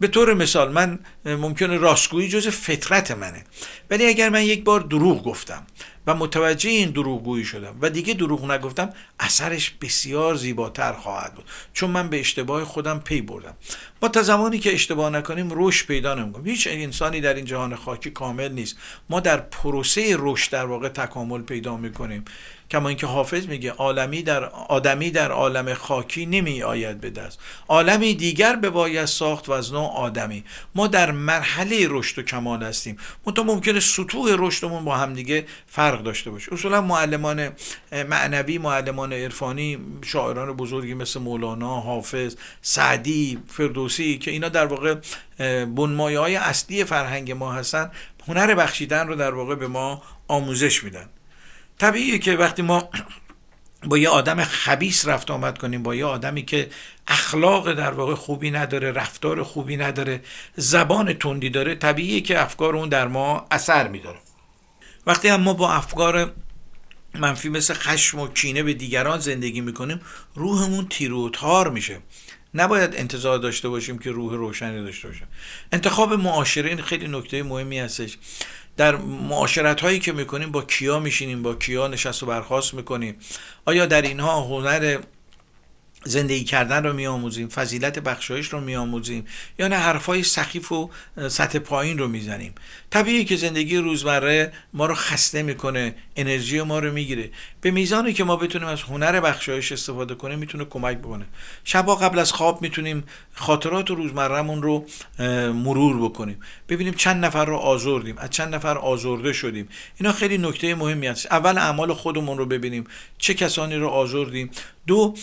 به طور مثال من ممکنه راستگویی جز فطرت منه. ولی اگر من یک بار دروغ گفتم و متوجه این دروغگویی شدم و دیگه دروغ نگفتم اثرش بسیار زیباتر خواهد بود. چون من به اشتباه خودم پی بردم. ما تا زمانی که اشتباه نکنیم رشد پیدا نمی‌کنیم. هیچ انسانی در این جهان خاکی کامل نیست. ما در پروسه رشد در واقع تکامل پیدا می‌کنیم. کما اینکه حافظ میگه عالمی در آدمی در عالم خاکی نمی آید به دست. عالمی دیگر به باید ساخت و از نوع آدمی. ما در مرحله رشد و کمال هستیم. منتها ممکنه سطوح رشدمون با همدیگه فرق داشته باشه. اصولا معلمان معنوی معلمان عرفانی شاعران بزرگی مثل مولانا حافظ سعدی فردوسی که اینا در واقع بنمایه های اصلی فرهنگ ما هستن هنر بخشیدن رو در واقع به ما آموزش میدن. طبیعیه که وقتی ما با یه آدم خبیس رفت آمد کنیم با یه آدمی که اخلاق در واقع خوبی نداره رفتار خوبی نداره زبان تندی داره طبیعیه که افکار اون در ما اثر میداره. وقتی هم ما با افکار منفی مثل خشم و کینه به دیگران زندگی می‌کنیم روحمون تیروتار میشه. نباید انتظار داشته باشیم که روح روشنی داشته باشیم انتخاب معاشرین خیلی نکته مهمی هستش. در معاشرت هایی که می‌کنیم با کیا میشینیم؟ با کیا نشست و برخواست می‌کنیم؟ آیا در اینها هنر زندگی کردن رو میآموزیم؟ فضیلت بخشایش رو میآموزیم؟ یا نه حرفای سخیف و سطح پایین رو می‌زنیم؟ طبیعی که زندگی روزمره ما رو خسته می‌کنه انرژی ما رو می‌گیره. به میزانی که ما بتونیم از هنر بخشایش استفاده کنیم می‌تونه کمک بکنه. شبا قبل از خواب می‌تونیم خاطرات روزمرهمون رو مرور بکنیم. ببینیم چند نفر رو آزردیم. از چند نفر آزرده شدیم. اینا خیلی نکته مهمی هست. اول اعمال خودمون رو ببینیم. چه کسانی رو آزردیم؟ دو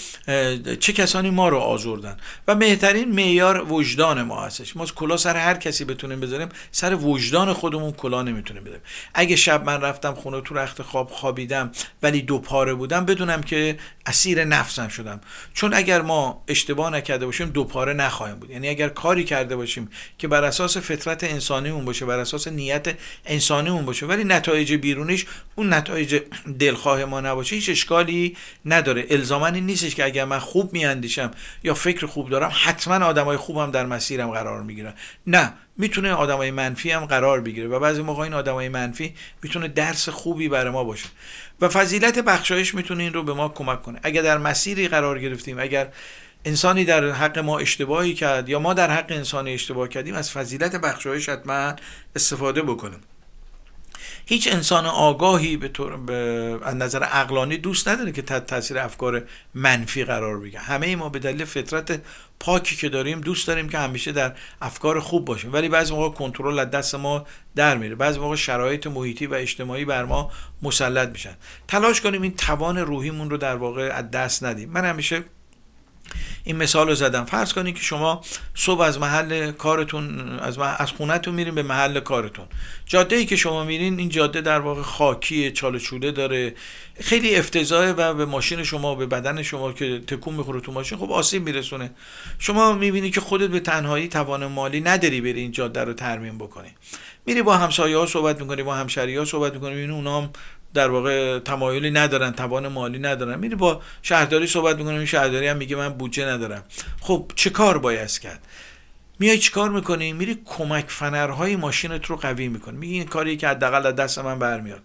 چه کسانی ما رو آزردن؟ و بهترین معیار وجدان ما هستش. ما کلا سر هر کسی بتونیم بذاریم سر وجدان خودمون کلا نمی‌تونیم بذاریم اگه شب من رفتم خونه تو رخت خواب خوابیدم ولی دو پاره بودم بدونم که اسیر نفسم شدم. چون اگر ما اشتباه نکرده باشیم دو پاره نخواهیم بود. یعنی اگر کاری کرده باشیم که بر اساس فطرت انسانیمون باشه بر اساس نیت انسانیمون باشه ولی نتایج بیرونیش اون نتایج دلخواه ما نباشه هیچ اشکالی نداره. الزامانی نیستش که اگر من خوب میاندیشم یا فکر خوب دارم حتما آدمای خوبم در مسیرم قرار می‌گیرن. نه. می‌تونه آدمای منفی هم قرار بگیره و بعضی موقع این آدمای منفی می‌تونه درس خوبی برای ما باشه. و فضیلت بخشایش می‌تونه این رو به ما کمک کنه. اگر در مسیری قرار گرفتیم اگر انسانی در حق ما اشتباهی کرد یا ما در حق انسانی اشتباه کردیم از فضیلت بخشایش حتما استفاده بکنیم. هیچ انسان آگاهی به, طور از نظر عقلانی دوست نداره که تحت تاثیر افکار منفی قرار بگیره همه ما به دلیل فطرت پاکی که داریم دوست داریم که همیشه در افکار خوب باشیم. ولی بعضی موقع کنترل از دست ما در میره. بعضی موقع شرایط محیطی و اجتماعی بر ما مسلط میشن. تلاش کنیم این توان روحیمون رو در واقع از دست ندیم. من همیشه این مثال رو زدم. فرض کنید که شما صبح از محل کارتون از, از خونتون میرین به محل کارتون. جاده ای که شما میرین این جاده در واقع خاکی چاله چوله داره. خیلی افتضاحه و به ماشین شما به بدن شما که تکون می‌خوره تو ماشین خب آسیب میرسونه. شما می‌بینی که خودت به تنهایی توان مالی نداری بری این جاده رو ترمیم بکنی. میری با همسایه ها صحبت می‌کنی با همشری ها صحبت می‌کنی اونا هم در واقع تمایلی ندارن توان مالی ندارن. میری با شهرداری صحبت می‌کنه این شهرداری هم میگه من بودجه ندارم. خب چه کار باید کرد؟ میای چیکار می‌کنی؟ میری کمک فنرهای ماشینت رو قوی می‌کنی. میگی این کاری که حداقل از دست من برمیاد.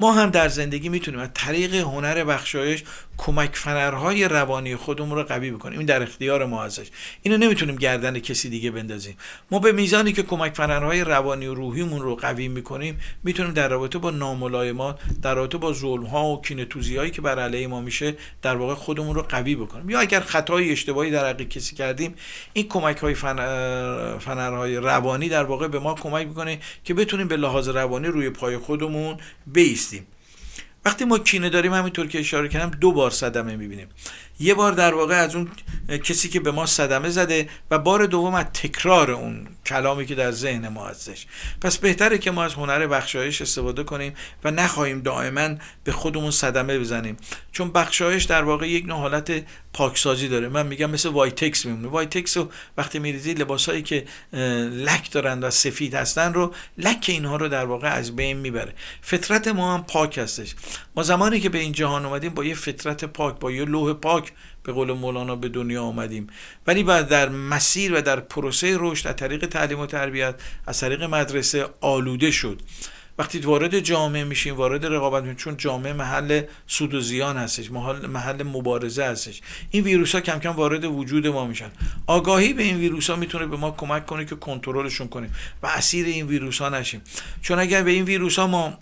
ما هم در زندگی می‌تونیم از طریق هنر بخشایش کمک فنرهای روانی خودمون رو قوی بکنیم. این در اختیار ما ازش. اینو نمی‌تونیم گردن کسی دیگه بندازیم. ما به میزانی که کمک فنرهای روانی و روحیمون رو قوی می‌کنیم می‌تونیم در رابطه با ناملایمات در رابطه با ظلم ها و کینتوزی هایی که بر علیه ما میشه در واقع خودمون رو قوی بکنیم. یا اگر خطای اشتباهی در حق کسی کردیم این کمک های فنرهای روانی در واقع به ما کمک می‌کنه که بتونیم به لحاظ روانی روی پای خودمون بیستیم. وقتی ما کینه داریم همینطور که اشاره کردم دو بار صدمه می‌بینیم. یه بار در واقع از اون کسی که به ما صدمه زده و بار دوم از تکرار اون کلامی که در ذهن ما هستش. پس بهتره که ما از هنر بخشایش استفاده کنیم و نخواهیم دائما به خودمون صدمه بزنیم. چون بخشایش در واقع یک نوع حالت پاکسازی داره. من میگم مثل وایتکس میمونه. وایتکس رو وقتی میریزی لباسایی که لک دارن و سفید هستن رو لک اینها رو در واقع از بین می‌بره. فطرت ما هم پاک هستش. ما زمانی که به این جهان اومدیم با یه فطرت پاک با یه لوح پاک به قول مولانا به دنیا آمدیم. ولی بعد در مسیر و در پروسه رشد از طریق تعلیم و تربیت از طریق مدرسه آلوده شد. وقتی وارد جامعه میشیم وارد رقابت میشیم چون جامعه محل سود و زیان هستش محل, محل مبارزه هستش. این ویروس ها کم کم وارد وجود ما میشن. آگاهی به این ویروس ها می‌تونه به ما کمک کنه که کنترلشون کنیم و اسیر این ویروس ها نشیم. چون اگر به این ویروس ها ما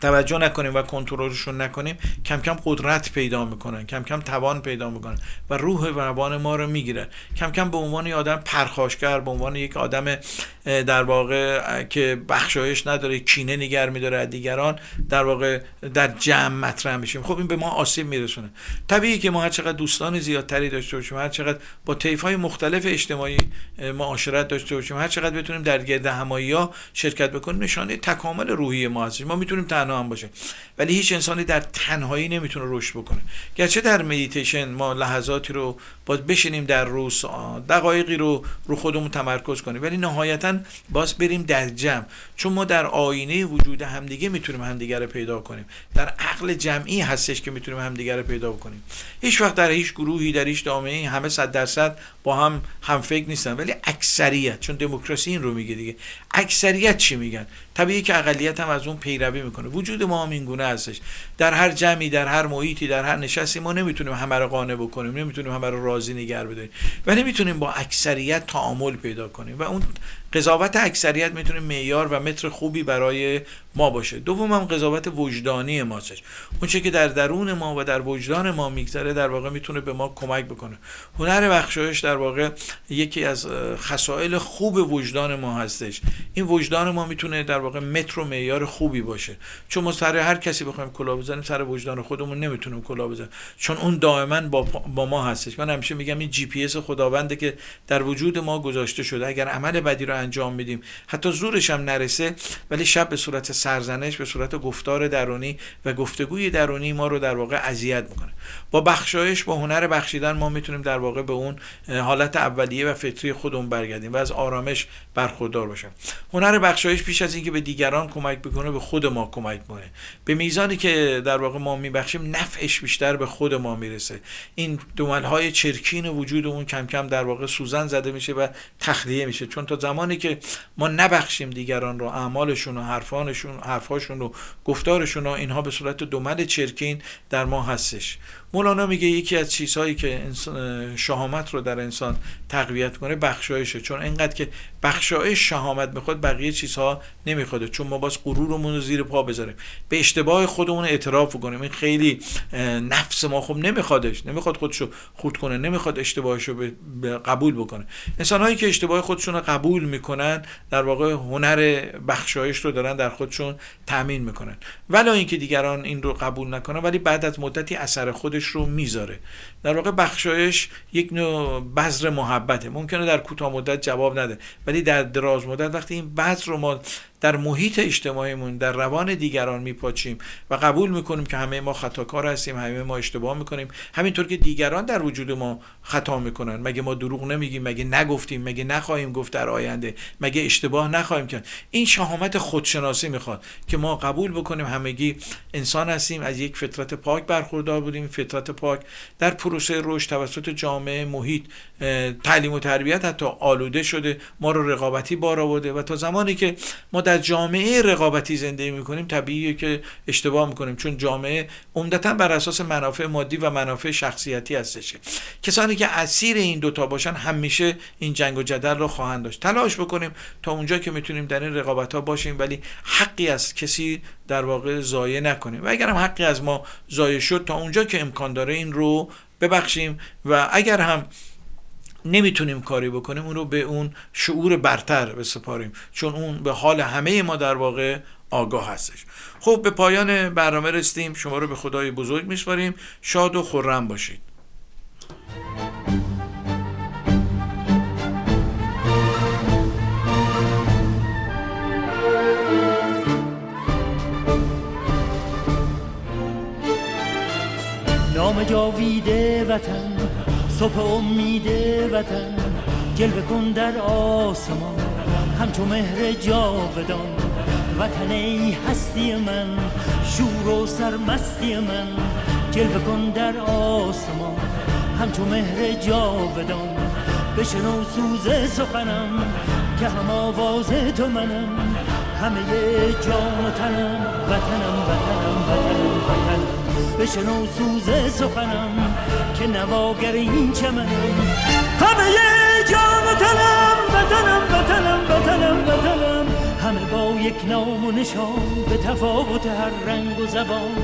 توجه نکنیم و کنترلشون نکنیم کم کم قدرت پیدا می‌کنن کم کم توان پیدا می‌کنن و روح و روان ما رو می‌گیرن. کم کم به عنوان یک آدم پرخاشگر به عنوان یک آدم در واقع که بخشایش نداره کینه نگر میداره دیگران در واقع در جمع مطرح میشیم. خب این به ما آسیب میرسونه. طبیعی که ما هر چقدر دوستان زیادتری داشته باشیم هر چقدر با طیف های مختلف اجتماعی معاشرت داشته باشیم هر چقدر بتونیم در گرد همایی ها شرکت بکنیم نشانه تکامل روحی ما هست ما می‌تونیم تنها هم باشه. ولی هیچ انسانی در تنهایی نمی‌تونه رشد بکنه. گرچه در مدیتیشن ما لحظاتی رو باز بشینیم در روز دقایقی رو رو خودمون تمرکز کنیم. ولی نهایتا باز بریم در جمع. چون ما در آینه وجود همدیگه می‌تونیم همدیگه رو پیدا کنیم. در عقل جمعی هستش که می‌تونیم همدیگه رو پیدا کنیم هیچ وقت در هیچ گروهی در هیچ جامعه همه صد درصد با هم هم فکر نیستن. ولی اکثریت چون دموکراسی این رو میگه دیگه. اکثریت چی میگن؟ طبیعی که اقلیت هم از اون پیروی می‌کنه. وجود ما هم این گونه هستش. در هر جمعی در هر محیطی در هر نشستی ما نمی‌تونیم همه رو قانع بکنیم نمی‌تونیم همه رو راضی نگه بداریم. و نمی‌تونیم با اکثریت تعامل پیدا کنیم. و اون قضاوت اکثریت می‌تونه معیار و متر خوبی برای ما باشه. دوم هم قضاوت وجدانی ماست اون که در درون ما و در وجدان ما میگذره در واقع می‌تونه به ما کمک بکنه. هنر بخشایش در واقع یکی از خصائل خوب وجدان ما هستش. این وجدان ما می‌تونه در واقع متر و معیار خوبی باشه. چون ما سر هر کسی بخوایم کلا بزنیم سر وجدان خودمون نمی‌تونیم کلا بزنیم. چون اون دائما با, با ما هستش. من همیشه میگم این جی پی اس خداونده که در وجود ما گذاشته شده. اگر عمل بدی رو انجام میدیم. حتی زورش هم نرسه ولی شب به صورت سرزنش به صورت گفتار درونی و گفتگوی درونی ما رو در واقع اذیت می‌کنه. با بخشایش با هنر بخشیدن ما می‌تونیم در واقع به اون حالت اولیه و فطری خودمون برگردیم و از آرامش برخوردار باشیم. هنر بخشایش پیش از اینکه به دیگران کمک بکنه به خود ما کمک کنه به میزانی که در واقع ما میبخشیم نفعش بیشتر به خود ما می‌رسه. این دومل های چرکین وجودمون کم کم در واقع سوزن زده میشه و تخلیه میشه. چون تا زمانی که ما نبخشیم دیگران رو اعمالشون و حرفانشون حرفاشون و گفتارشون و اینها به صورت دومل چرکین در ما هستش. مولانا میگه یکی از چیزهایی که شهامت رو در انسان تقویت کنه بخشایشه. چون اینقدر که بخشایش شهامت می‌خواد بقیه چیزها نمی‌خواد. چون ما باز غرورمون رو زیر پا بذاریم. به اشتباه خودمون اعتراف کنیم این خیلی نفس ما خب نمیخوادش. نمی‌خواد خودشو خود کنه. نمی‌خواد اشتباهش رو قبول بکنه. انسانهایی که اشتباه خودشون رو قبول می‌کنن در واقع هنر بخشایش رو دارن در خودشون تامین می‌کنن. ولی اینکه دیگران این رو قبول نکنن ولی بعد از مدتی اثر خودش رو می‌ذاره. در واقع بخشایش یک نوع بذر محبته. ممکنه در کوتاه مدت جواب نده ولی در دراز مدت وقتی این بذر رو ما در محیط اجتماعیمون در روان دیگران میپاچیم و قبول می‌کنیم که همه ما خطاکار هستیم همه ما اشتباه می‌کنیم همینطور که دیگران در وجود ما خطا می‌کنن. مگه ما دروغ نمیگیم؟ مگه نگفتیم؟ مگه نخواهیم گفت در آینده؟ مگه اشتباه نخواهیم کرد؟ این شهامت خودشناسی می‌خواد که ما قبول بکنیم. همگی انسان هستیم از یک فطرت پاک برخوردار بودیم. فطرت پاک در پروسه رشد توسط جامعه محیط تعلیم و تربیت حتی آلوده شده ما رو رقابتی بار آورده و تا زمانی که ما در جامعه رقابتی زندگی می‌کنیم طبیعیه که اشتباه می‌کنیم چون جامعه عمدتا بر اساس منافع مادی و منافع شخصیتی هستش. کسانی که اسیر این دوتا باشن همیشه این جنگ و جدل رو خواهند داشت. تلاش بکنیم تا اونجا که می‌تونیم در این رقابت ها باشیم ولی حقی از کسی در واقع ضایع نکنیم. و اگر هم حقی از ما ضایع شد تا اونجا که امکان داره این رو ببخشیم و اگر هم نمی‌تونیم کاری بکنیم اون رو به اون شعور برتر بسپاریم چون اون به حال همه ما در واقع آگاه هستش. خب به پایان برنامه رسیدیم. شما رو به خدای بزرگ میسپاریم. شاد و خورم باشید. جاویده وطن صبح امید وطن جلوه کن در آسمان. همچو مهر جاودان وطن ای هستی من شور و سرمستی من. جلوه کن در آسمان همچو مهر جاودان. بشنو سوز سخنم که هم آواز تو منم. همه جان و تنم وطنم وطنم وطنم. بشنو سوز سخنم که نواگر این چمنم. همه جان و تنم وطنم وطنم وطنم وطنم. همه با یک نام و نشان به تفاوت هر رنگ و زبان.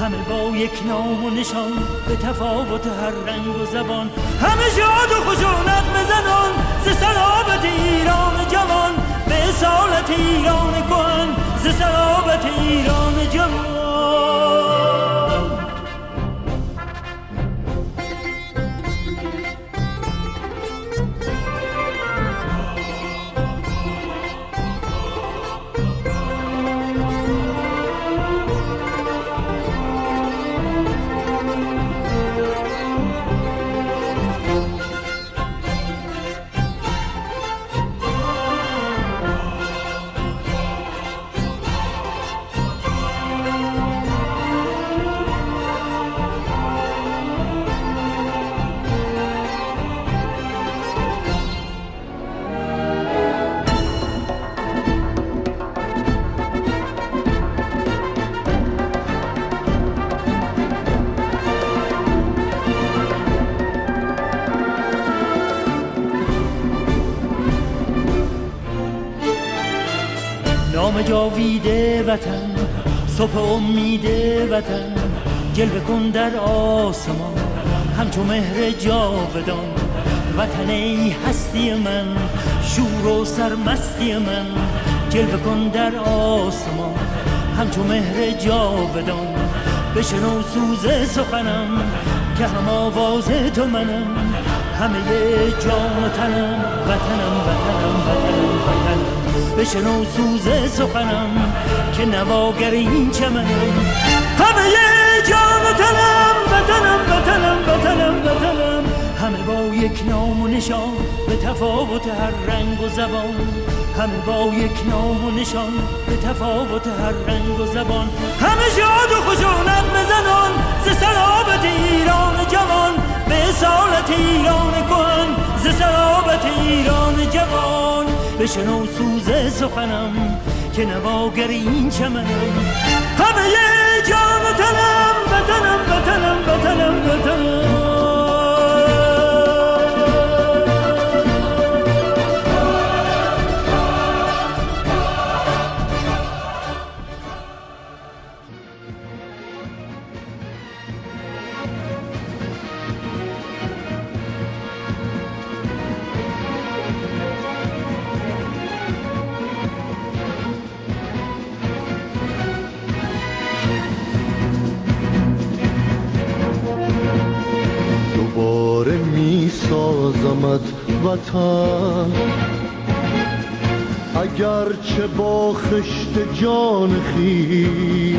همه با یک نام و نشان به تفاوت هر رنگ و زبان. همه شاد و خشونت مزنان ز سلابت ایران جوان. به اصالت ایران کهن ز سلابت ایران جوان. جاویده وطن صبح امید وطن جلوه کن در آسمان همچو مهر جاودان. وطن ای هستی من شور و سرمستی من جلوه کن در آسمان همچو مهر جاودان. بشنو سوز سخنم که هم آواز تو منم. همه جان و تنم وطنم وطنم وطنم وطنم. بشنو سوز سخنم که نواگر این چمنم. همه جان و تنم وطنم وطنم وطنم وطنم. همه با یک نام و نشان به تفاوت هر رنگ و زبان. همه با یک نام و نشان به تفاوت هر رنگ و زبان. همه شاد و خشونت مزنان ز سلابت ایران جوان. به اصالت ایران کهن ز سلابت ایران جوان. بشنو سوز سخنم که نواگر این چمنم. همه جان و تنم وطنم وطنم وطنم وطنم. سازمت وطن اگرچه با خشت جان خیش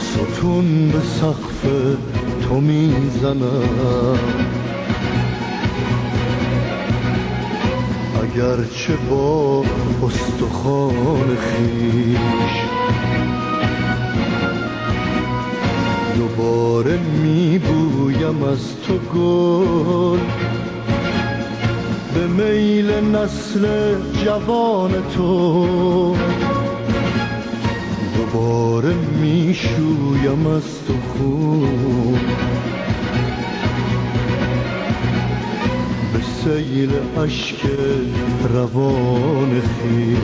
ستون به سقف تو می‌زنم. اگرچه با استخوان خیش دوباره میبویم از تو گل. به میل نسل جوان تو. دوباره می‌شویم از تو خون. به سیل اشک روان خیش.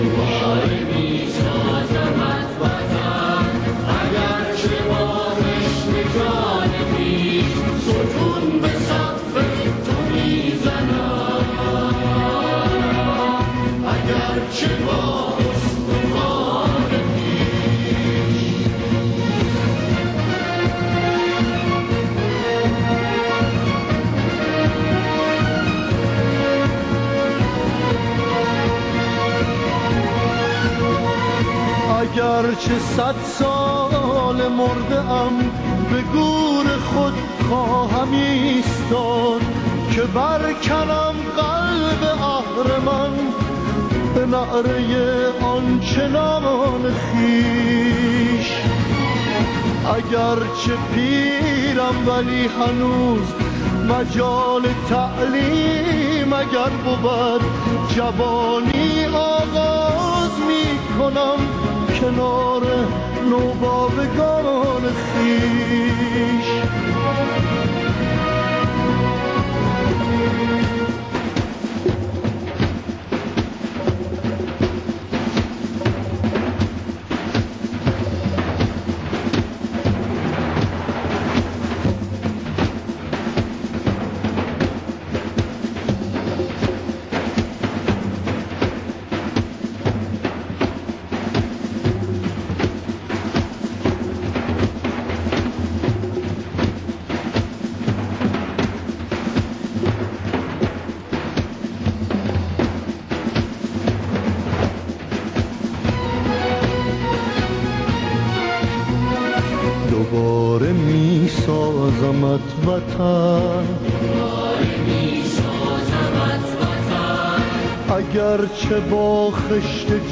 اگرچه صد سال مرده ام به گور خود خواهم ایستاد که برکنم قلب اهرمن. نعره آنچنان خیش اگرچه پیرم ولی هنوز مجال تعلیم اگر بود جوانی آغاز می کنم کنار نوباوگان خیش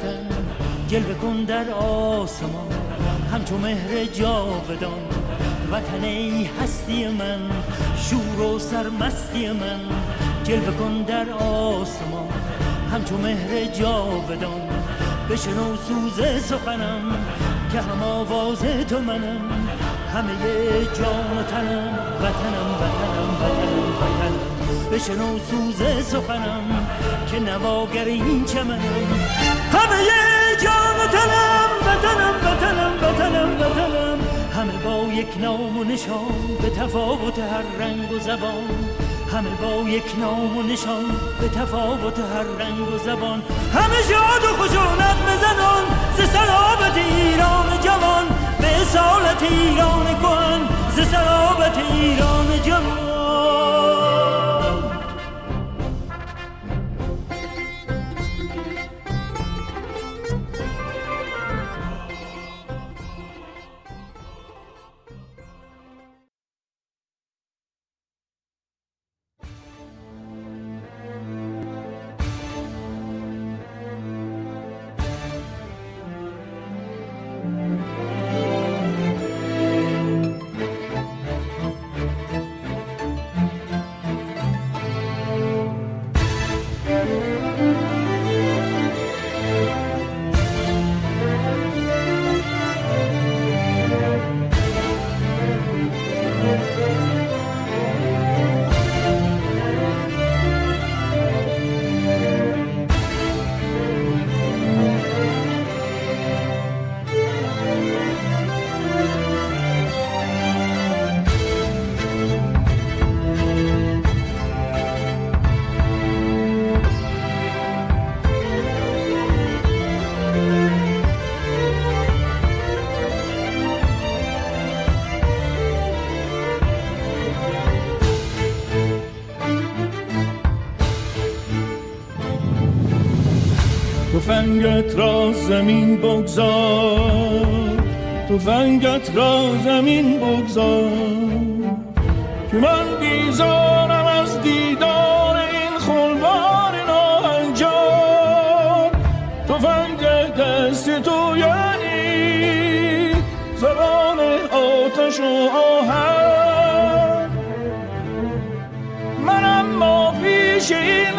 وطن جلوه کن در آسمان. همچو مهر جاودان وطن ای هستی من شور و سرمستی من. جلوه کن در آسمان همچو مهر جاودان. بشنو سوز سخنم که هم آواز تو منم. همه جان و تنم وطنم وطنم وطنم وطنم. بشنو سوز سخنم که نواگر این چمنم. همه جان و تنم وطنم وطنم وطنم وطنم. همه با یک نام و نشان به تفاوت هر رنگ و زبان. همه با یک نام و نشان به تفاوت هر رنگ و زبان. همه شاد و خشونت بزنان ز سلابت ایران جوان. به اصالت ایران کهن ز سلابت ایران جوان. فنگت را زمین بگذار. فنگت را زمین بگذار. که من بیزارم از دیدار این خلوار ناهنجار فنگ دست تو یعنی زبان آتش و آهن. من اما پیش این